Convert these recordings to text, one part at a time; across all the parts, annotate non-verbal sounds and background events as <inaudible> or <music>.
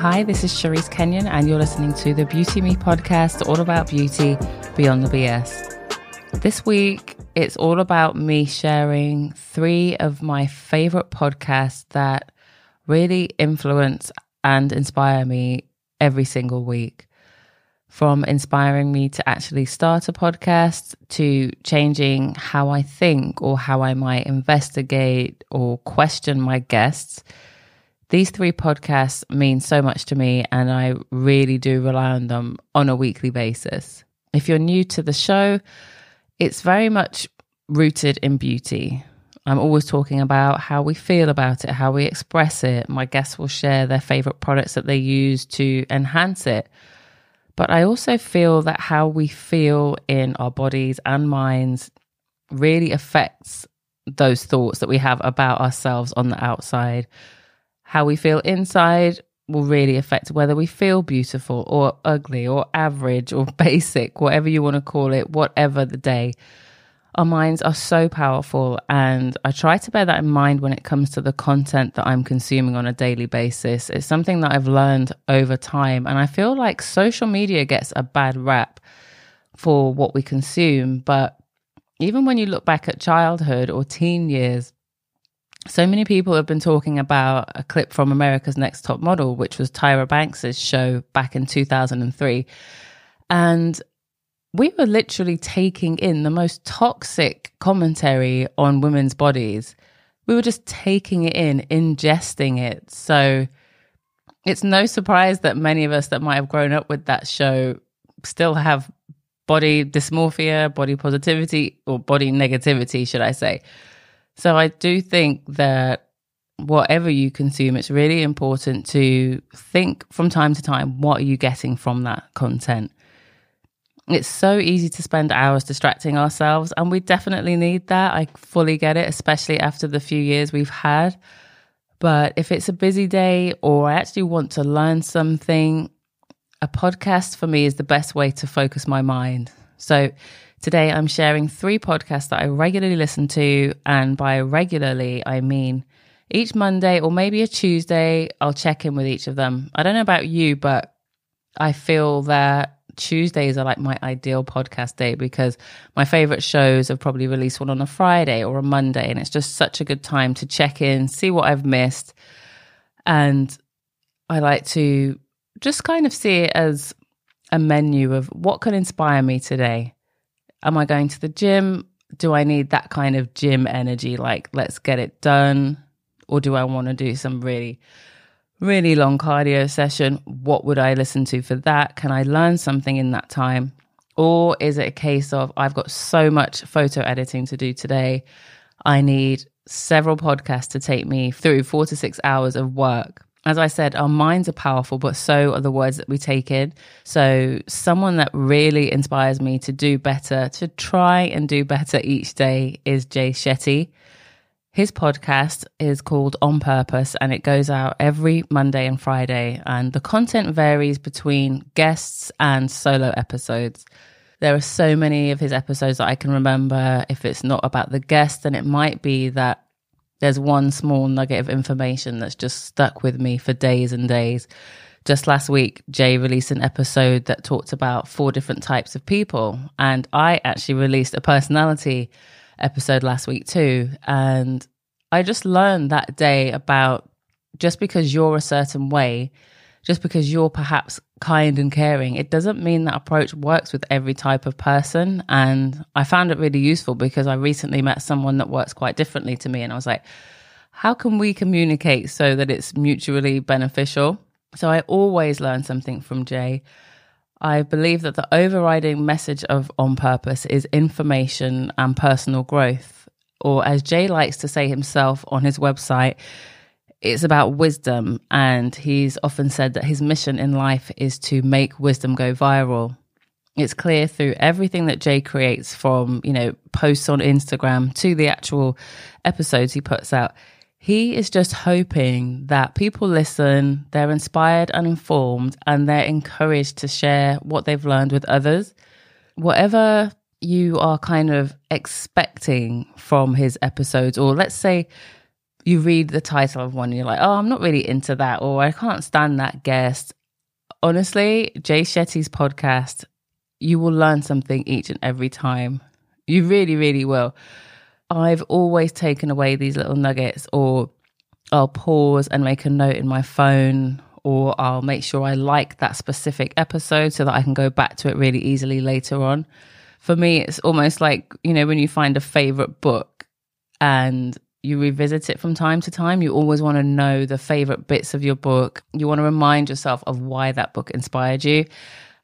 Hi, this is Cherise Kenyon, and you're listening to the Beauty Me podcast, all about beauty beyond the BS. This week, it's all about me sharing three of my favorite podcasts that really influence and inspire me every single week. From inspiring me to actually start a podcast to changing how I think or how I might investigate or question my guests. These three podcasts mean so much to me, and I really do rely on them on a weekly basis. If you're new to the show, it's very much rooted in beauty. I'm always talking about how we feel about it, how we express it. My guests will share their favorite products that they use to enhance it. But I also feel that how we feel in our bodies and minds really affects those thoughts that we have about ourselves on the outside. How we feel inside will really affect whether we feel beautiful or ugly or average or <laughs> basic, whatever you want to call it, whatever the day. Our minds are so powerful, and I try to bear that in mind when it comes to the content that I'm consuming on a daily basis. It's something that I've learned over time, and I feel like social media gets a bad rap for what we consume. But even when you look back at childhood or teen years, so many people have been talking about a clip from America's Next Top Model, which was Tyra Banks's show back in 2003. And we were literally taking in the most toxic commentary on women's bodies. We were just taking it in, ingesting it. So it's no surprise that many of us that might have grown up with that show still have body dysmorphia, body positivity, or body negativity, should I say. So I do think that whatever you consume, it's really important to think from time to time what are you getting from that content. It's so easy to spend hours distracting ourselves, and we definitely need that. I fully get it, especially after the few years we've had. But if it's a busy day or I actually want to learn something, a podcast for me is the best way to focus my mind. So Today, I'm sharing three podcasts that I regularly listen to. And by regularly, I mean each Monday or maybe a Tuesday, I'll check in with each of them. I don't know about you, but I feel that Tuesdays are like my ideal podcast day because my favorite shows have probably released one on a Friday or a Monday. And it's just such a good time to check in, see what I've missed. And I like to just kind of see it as a menu of what can inspire me today. Am I going to the gym? Do I need that kind of gym energy? Like, let's get it done. Or do I want to do some really, really long cardio session? What would I listen to for that? Can I learn something in that time? Or is it a case of I've got so much photo editing to do today? I need several podcasts to take me through four to six hours of work as I said, our minds are powerful, but so are the words that we take in. So, someone that really inspires me to do better, to try and do better each day is Jay Shetty. His podcast is called On Purpose and it goes out every Monday and Friday. And the content varies between guests and solo episodes. There are so many of his episodes that I can remember. If it's not about the guest, then it might be that there's one small nugget of information that's just stuck with me for days and days. Just last week, Jay released an episode that talked about four different types of people. And I actually released a personality episode last week too. And I just learned that day about just because you're a certain way just because you're perhaps kind and caring, it doesn't mean that approach works with every type of person. And I found it really useful because I recently met someone that works quite differently to me. And I was like, how can we communicate so that it's mutually beneficial? So I always learn something from Jay. I believe that the overriding message of On Purpose is information and personal growth. Or as Jay likes to say himself on his website, it's about wisdom. And he's often said that his mission in life is to make wisdom go viral. It's clear through everything that Jay creates from, you know, posts on Instagram to the actual episodes he puts out. He is just hoping that people listen, they're inspired and informed, and they're encouraged to share what they've learned with others. Whatever you are kind of expecting from his episodes, or let's say you read the title of one and you're like, oh, I'm not really into that, or I can't stand that guest. Honestly, Jay Shetty's podcast, you will learn something each and every time. You really, really will. I've always taken away these little nuggets, or I'll pause and make a note in my phone, or I'll make sure I like that specific episode so that I can go back to it really easily later on. For me, it's almost like, you know, when you find a favorite book and you revisit it from time to time, you always want to know the favorite bits of your book. You want to remind yourself of why that book inspired you.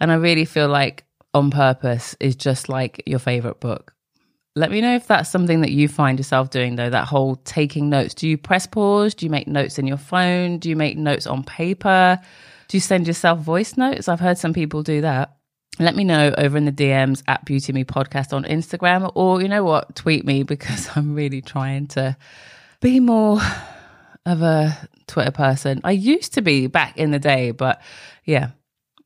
And I really feel like On Purpose is just like your favorite book. Let me know if that's something that you find yourself doing, though, that whole taking notes. Do you press pause? Do you make notes in your phone? Do you make notes on paper? Do you send yourself voice notes? I've heard some people do that. Let me know over in the DMs at Beauty Me Podcast on Instagram, or you know what, tweet me <laughs> because I'm really trying to be more of a Twitter person. I used to be back in the day, but yeah,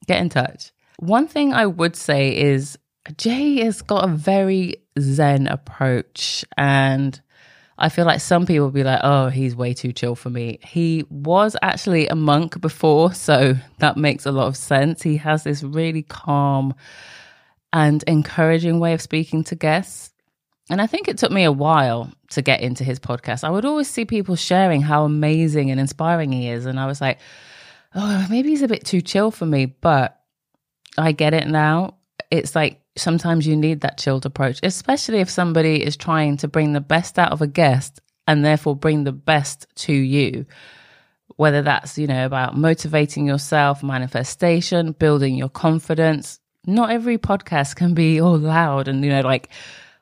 get in touch. One thing I would say is Jay has got a very Zen approach. And I feel like some people be like, oh, he's way too chill for me. He was actually a monk before, so that makes a lot of sense. He has this really calm and encouraging way of speaking to guests. And I think it took me a while to get into his podcast. I would always see people sharing how amazing and inspiring he is. And I was like, oh, maybe he's a bit too chill for me, but I get it now. It's like sometimes you need that chilled approach, especially if somebody is trying to bring the best out of a guest and therefore bring the best to you. Whether that's, you know, about motivating yourself, manifestation, building your confidence. Not every podcast can be all loud and, you know, like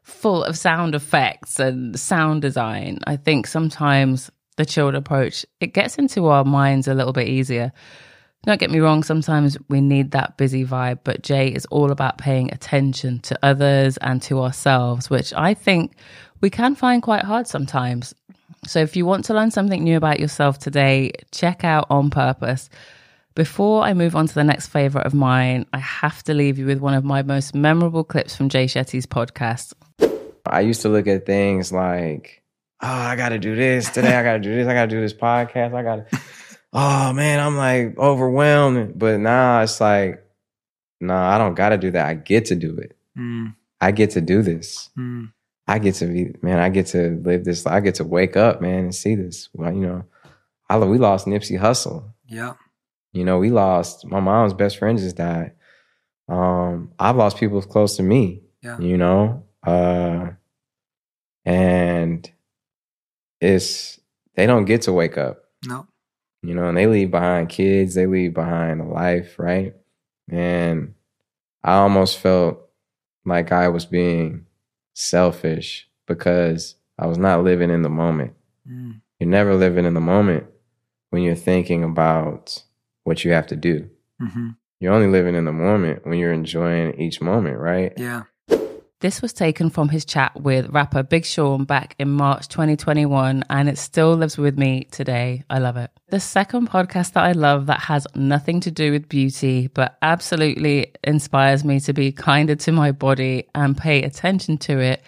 full of sound effects and sound design. I think sometimes the chilled approach, it gets into our minds a little bit easier. Don't get me wrong, sometimes we need that busy vibe, but Jay is all about paying attention to others and to ourselves, which I think we can find quite hard sometimes. So if you want to learn something new about yourself today, check out On Purpose. Before I move on to the next favorite of mine, I have to leave you with one of my most memorable clips from Jay Shetty's podcast. I used to look at things like, oh, I got to do this today. I got to do this. I got to do this podcast. I got to oh man, I'm like overwhelmed. But now it's like, no, nah, I don't got to do that. I get to do it. Mm. I get to do this. Mm. I get to be, man, I get to live this. I get to wake up, man, and see this. Well, you know, I, we lost Nipsey Hussle. Yeah. You know, we lost, my mom's best friend just died. Um, I've lost people close to me, yeah. you know, uh, and it's, they don't get to wake up. No you know, and they leave behind kids, they leave behind a life, right? And I almost felt like I was being selfish because I was not living in the moment. Mm. You're never living in the moment when you're thinking about what you have to do. Mm-hmm. You're only living in the moment when you're enjoying each moment, right? Yeah. This was taken from his chat with rapper Big Sean back in March 2021, and it still lives with me today. I love it. The second podcast that I love that has nothing to do with beauty, but absolutely inspires me to be kinder to my body and pay attention to it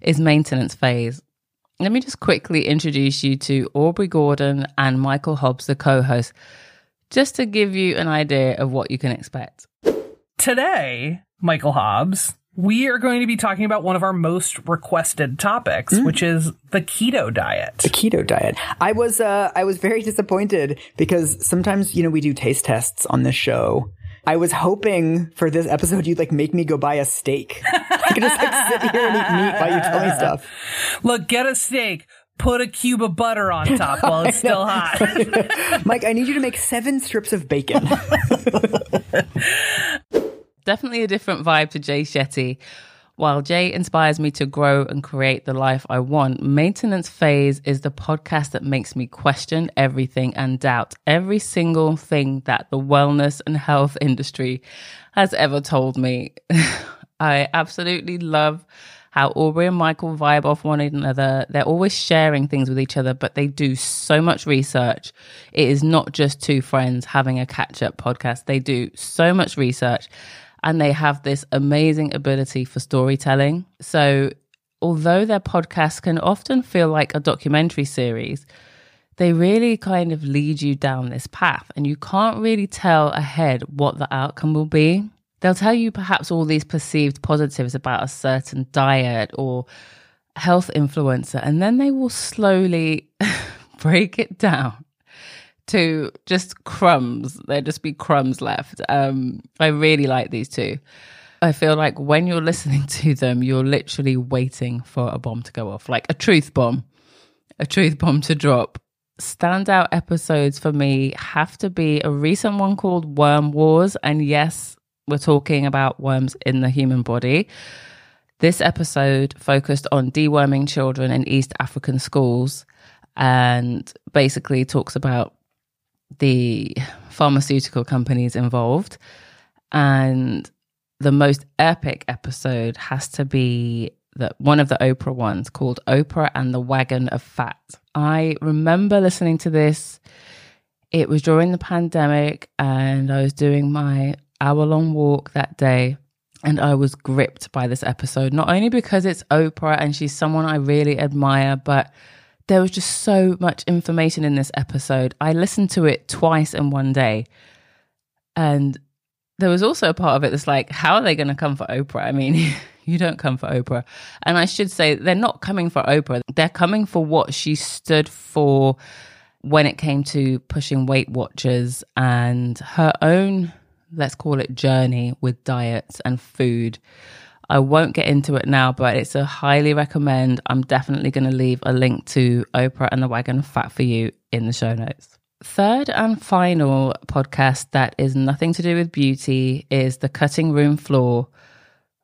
is Maintenance Phase. Let me just quickly introduce you to Aubrey Gordon and Michael Hobbs, the co host, just to give you an idea of what you can expect. Today, Michael Hobbs we are going to be talking about one of our most requested topics, mm. which is the keto diet. The keto diet. I was uh, I was very disappointed because sometimes you know we do taste tests on this show. I was hoping for this episode you'd like make me go buy a steak. <laughs> I could just like sit here and eat meat while you tell me stuff. <laughs> Look, get a steak. Put a cube of butter on <laughs> top while it's still hot. Mike, I need you to make seven strips of bacon definitely a different vibe to Jay Shetty. While Jay inspires me to grow and create the life I want, Maintenance Phase is the podcast that makes me question everything and doubt every single thing that the wellness and health industry has ever told me. <laughs> I absolutely love how Aubrey and Michael vibe off one another. They're always sharing things with each other, but they do so much research. It is not just two friends having a catch up podcast. They do so much research and they have this amazing ability for storytelling. So although their podcasts can often feel like a documentary series, they really kind of lead you down this path and you can't really tell ahead what the outcome will be. They'll tell you perhaps all these perceived positives about a certain diet or health influencer, and then they will slowly <laughs> break it down to just crumbs. There'd just be crumbs left. Um, I really like these two. I feel like when you're listening <laughs> to them, you're literally waiting for a bomb to go off, like a truth bomb, a truth bomb to drop. Standout episodes for me have to be a recent one called Worm Wars. And yes, we're talking about worms in the human body. This episode focused on deworming children in East African schools and basically talks about the pharmaceutical companies involved. And the most epic episode has to be the one of the Oprah ones called Oprah and the Wagon of Fat. I remember listening to this. It was during the pandemic, and I was doing my hour long walk that day. And I was gripped by this episode, not only because it's Oprah and she's someone I really admire, but there was just so much information in this episode. I listened to it twice in one day. And there was also a part of it that's like, how are they going to come for Oprah? I mean, <laughs> you don't come for Oprah. And I should say, they're not coming for Oprah. They're coming for what she stood for when it came to pushing Weight Watchers and her own, let's call it journey with diets and food. I won't get into it now, but it's a highly recommend. I'm definitely going to leave a link to Oprah and the Wagon Fat for you in the show notes. Third and final podcast that is nothing to do with beauty is The Cutting Room Floor.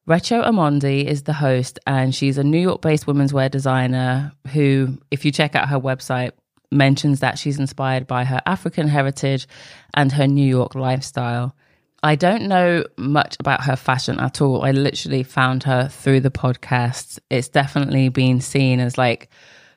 Recho Omondi is the host, and she's a New York based women's wear designer who, if you check out her website, mentions that she's inspired by her African heritage and her New York lifestyle. I don't know much about her fashion at all. I literally found her through the podcast. It's definitely been seen as like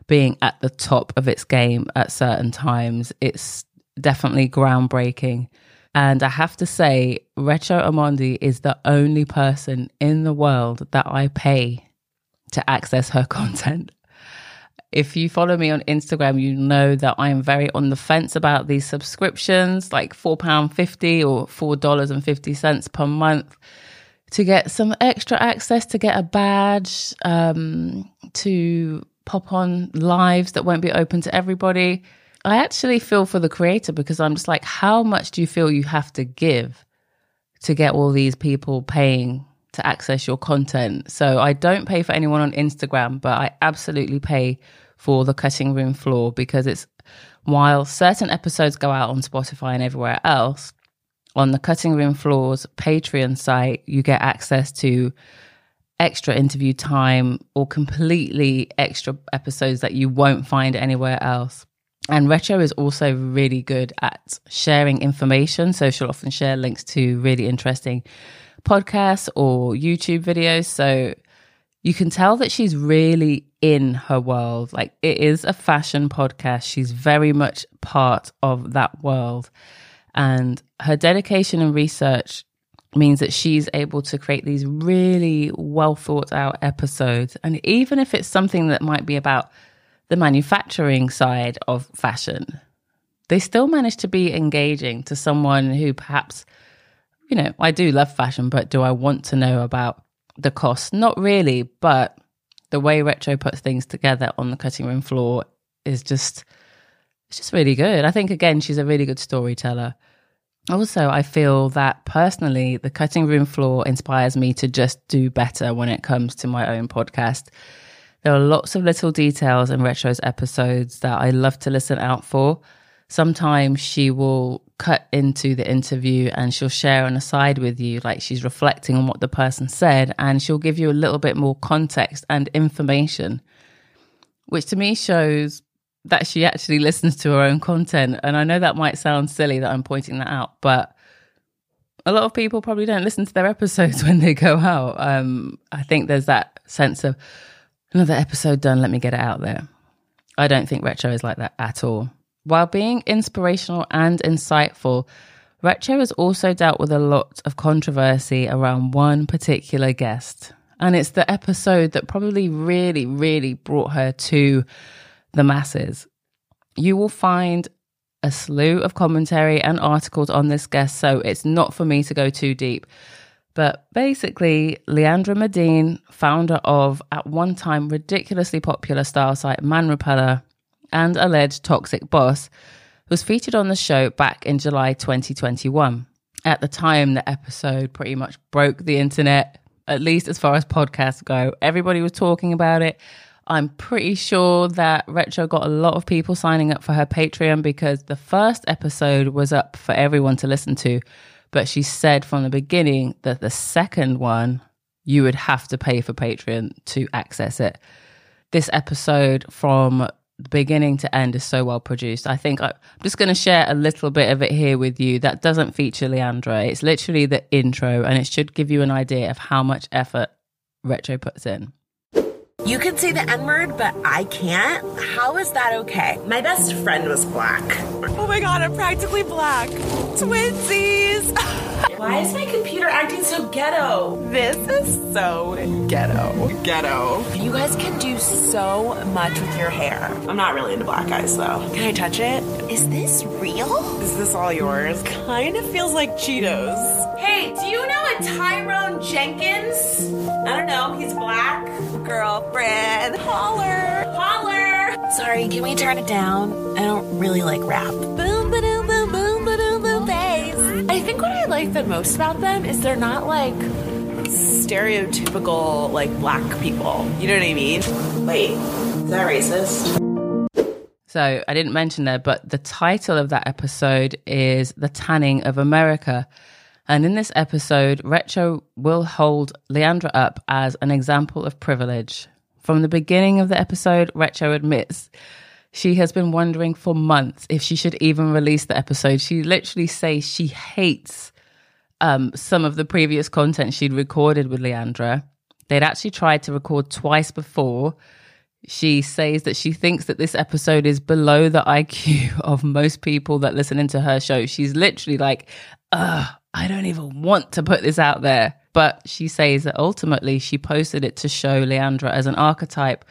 being at the top of its game at certain times. It's definitely groundbreaking. And I have to say, Recho Omondi is the only person in the world that I pay to access her <laughs> content. If you follow me on Instagram, you know that I am very on the fence about these subscriptions, like £4.50 or $4.50 per month to get some extra access, to get a badge, um, to pop on lives that won't be open to everybody. I actually feel for the creator because I'm just like, how much do you feel you have to give to get all these people paying to access your content? So I don't pay for anyone on Instagram, but I absolutely pay for the cutting room floor because it's while certain episodes go out on Spotify and everywhere else, on the cutting room floors Patreon site, you get access to extra interview time or completely extra episodes that you won't find anywhere else. And Recho is also really good at sharing information. So she'll often share links to really interesting podcasts or YouTube videos. So you can tell that she's really in her world. Like it is a fashion podcast. She's very much part of that world. And her dedication and research means that she's able to create these really well thought out episodes. And even if it's something that might be about the manufacturing side of fashion, they still manage to be engaging to someone who perhaps, you know, I do love fashion, but do I want to know about the cost? Not really, but the way Recho puts things together on the cutting room floor is just it's just really good. I think again she's a really good storyteller. Also, I feel that personally, the cutting room floor inspires me to just do better when it comes to my own podcast. There are lots of little details in Recho's episodes that I love to listen out for. Sometimes she will cut into the interview and she'll share an side with you, like she's reflecting on what the person said, and she'll give you a little bit more context and information, which to me shows that she actually listens to her own content. And I know that might sound silly that I'm pointing that out, but a lot of people probably don't listen to their episodes <laughs> when they go out. Um, I think there's that sense of another episode done, let me get it out there. I don't think Recho is like that at all. While being inspirational and insightful, Recho has also dealt with a lot of controversy around one particular guest. And it's the episode that probably really, really brought her to the masses. You will find a slew of commentary and articles on this guest, so it's not for me to go too deep. But basically, Leandra Medine, founder of at one time ridiculously popular style site Man Repeller and alleged toxic boss, was featured on the show back in July 2021. At the time, the episode pretty much broke the internet, at least as far as podcasts go. Everybody was talking about it. I'm pretty sure that Recho got a lot of people signing up for her Patreon because the first episode was up for everyone to listen to. But she said from the beginning that the second one, you would have to pay for Patreon to access it. This episode from beginning to end is so well produced. I think I, am just going to share a little bit of it here with you that doesn't feature Leandra. It's literally the intro, and it should give you an idea of how much effort Recho puts in. You can say the N word, but I can't. How is that okay? My best friend was black. Oh my god, I'm practically black. Twinsies! <laughs> Why is my computer acting so ghetto? This is so ghetto. Ghetto. You guys can do so much with your hair. I'm not really into black guys though. Can I touch it? Is this real? Is this all yours? Kind of feels like Cheetos. Hey, do you know a Tyrone Jenkins? I don't know, he's black. Girlfriend, holler. Holler! Sorry, can we turn it down? I don't really like rap. Boom, ba I think what I like the most about them is they're not like Stereotypical, like, black people. You know what I mean? Wait, is that racist? So I didn't mention there, but the title of that episode is The Tanning of America. And in this episode, Recho will hold Leandra up as an example of privilege. From the beginning of the episode, Recho admits she has been wondering for months if she should even release the episode. She literally says she hates um, some of the previous content she'd recorded with Leandra. They'd actually tried to record twice before. She says that she thinks that this episode is below the <laughs> IQ of most people that listen into her show. She's literally like, ugh, I don't even want to put this out there. But she says that ultimately she posted it to show Leandra as an archetype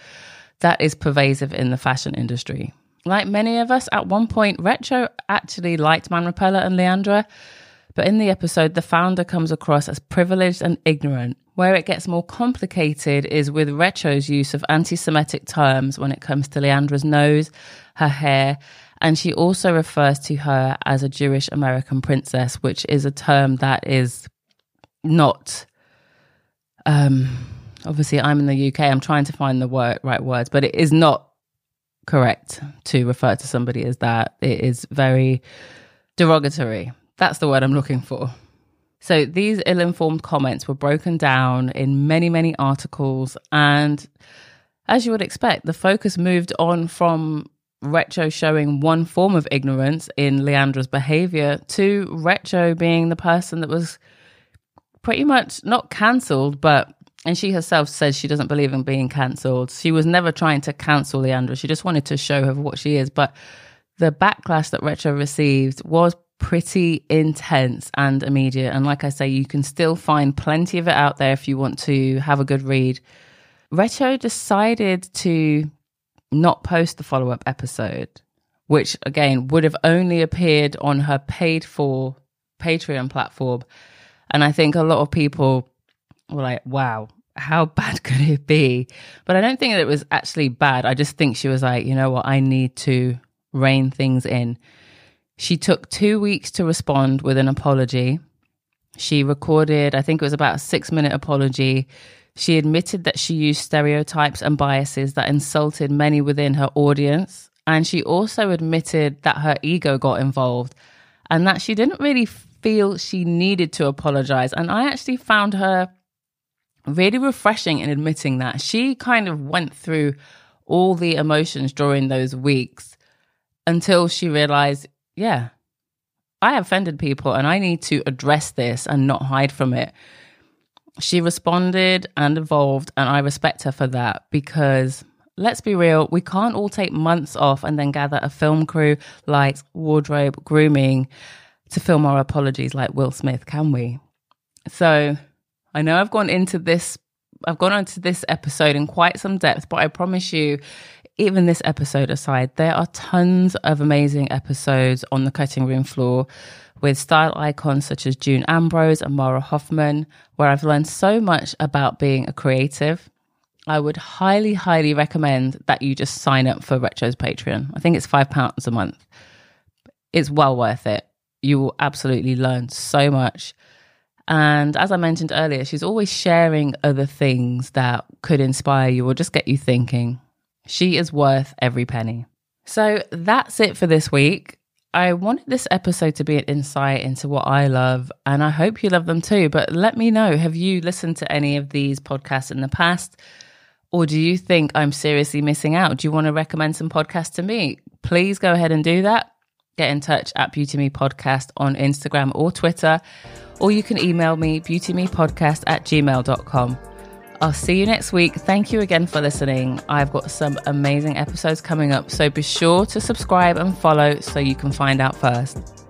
that is pervasive in the fashion industry. Like many of us, at one point, Recho actually liked Man Repeller and Leandra. But in the episode, the founder comes across as privileged and ignorant. Where it gets more complicated is with Recho's use of anti Semitic terms when it comes to Leandra's nose, her hair, and she also refers to her as a Jewish American princess, which is a term that is not. Um, obviously, I'm in the UK. I'm trying to find the word, right words, but it is not correct to refer to somebody as that. It is very derogatory. That's the word I'm looking for. So these ill informed comments were broken down in many, many articles. And as you would expect, the focus moved on from Recho showing one form of ignorance in Leandra's behavior to Recho being the person that was pretty much not cancelled, but and she herself says she doesn't believe in being cancelled. She was never trying to cancel Leandra. She just wanted to show her what she is. But the backlash that Recho received was pretty intense and immediate. And like I say, you can still find plenty of it out there if you want to have a good read. Recho decided to not post the follow up episode, which again would have only appeared on her paid for Patreon platform. And I think a lot of people were like, wow, how <laughs> bad could it be? But I don't think that it was actually bad. I just think she was like, you know what, I need to rein things in. She took two weeks to respond with an apology. She recorded, I think it was about a six minute apology. She admitted that she used stereotypes and biases that insulted many within her audience. And she also admitted that her ego got involved and that she didn't really feel she needed to apologize. And I actually found her really refreshing in admitting that. She kind of went through all the emotions during those weeks until she realized, yeah, I offended people and I need to address this and not hide from it. She responded and evolved, and I respect her for that because let's be real, we can't all take months off and then gather a film crew, lights, wardrobe, grooming to film our apologies like Will Smith, can we? So I know I've gone into this I've gone on to this episode in quite some depth, but I promise you, even this episode aside, there are tons of amazing episodes on the cutting room floor with style icons such as June Ambrose and Mara Hoffman, where I've learned so much about being a creative. I would highly, highly recommend that you just sign up for Recho's Patreon. I think it's £5 a month. It's well worth it. You will absolutely learn so much. And as I mentioned earlier, she's always sharing other things that could inspire you or just get you thinking. She is worth every penny. So that's it for this week. I wanted this episode to be an insight into what I love, and I hope you love them too. But let me know have you listened to any of these podcasts in the past? Or do you think I'm seriously missing out? Do you want to recommend some podcasts to me? Please go ahead and do that. Get in touch at Beauty Me Podcast on Instagram or Twitter, or you can email me beautymepodcast at gmail.com. I'll see you next week. Thank you again for listening. I've got some amazing episodes coming up, so be sure to subscribe and follow so you can find out first.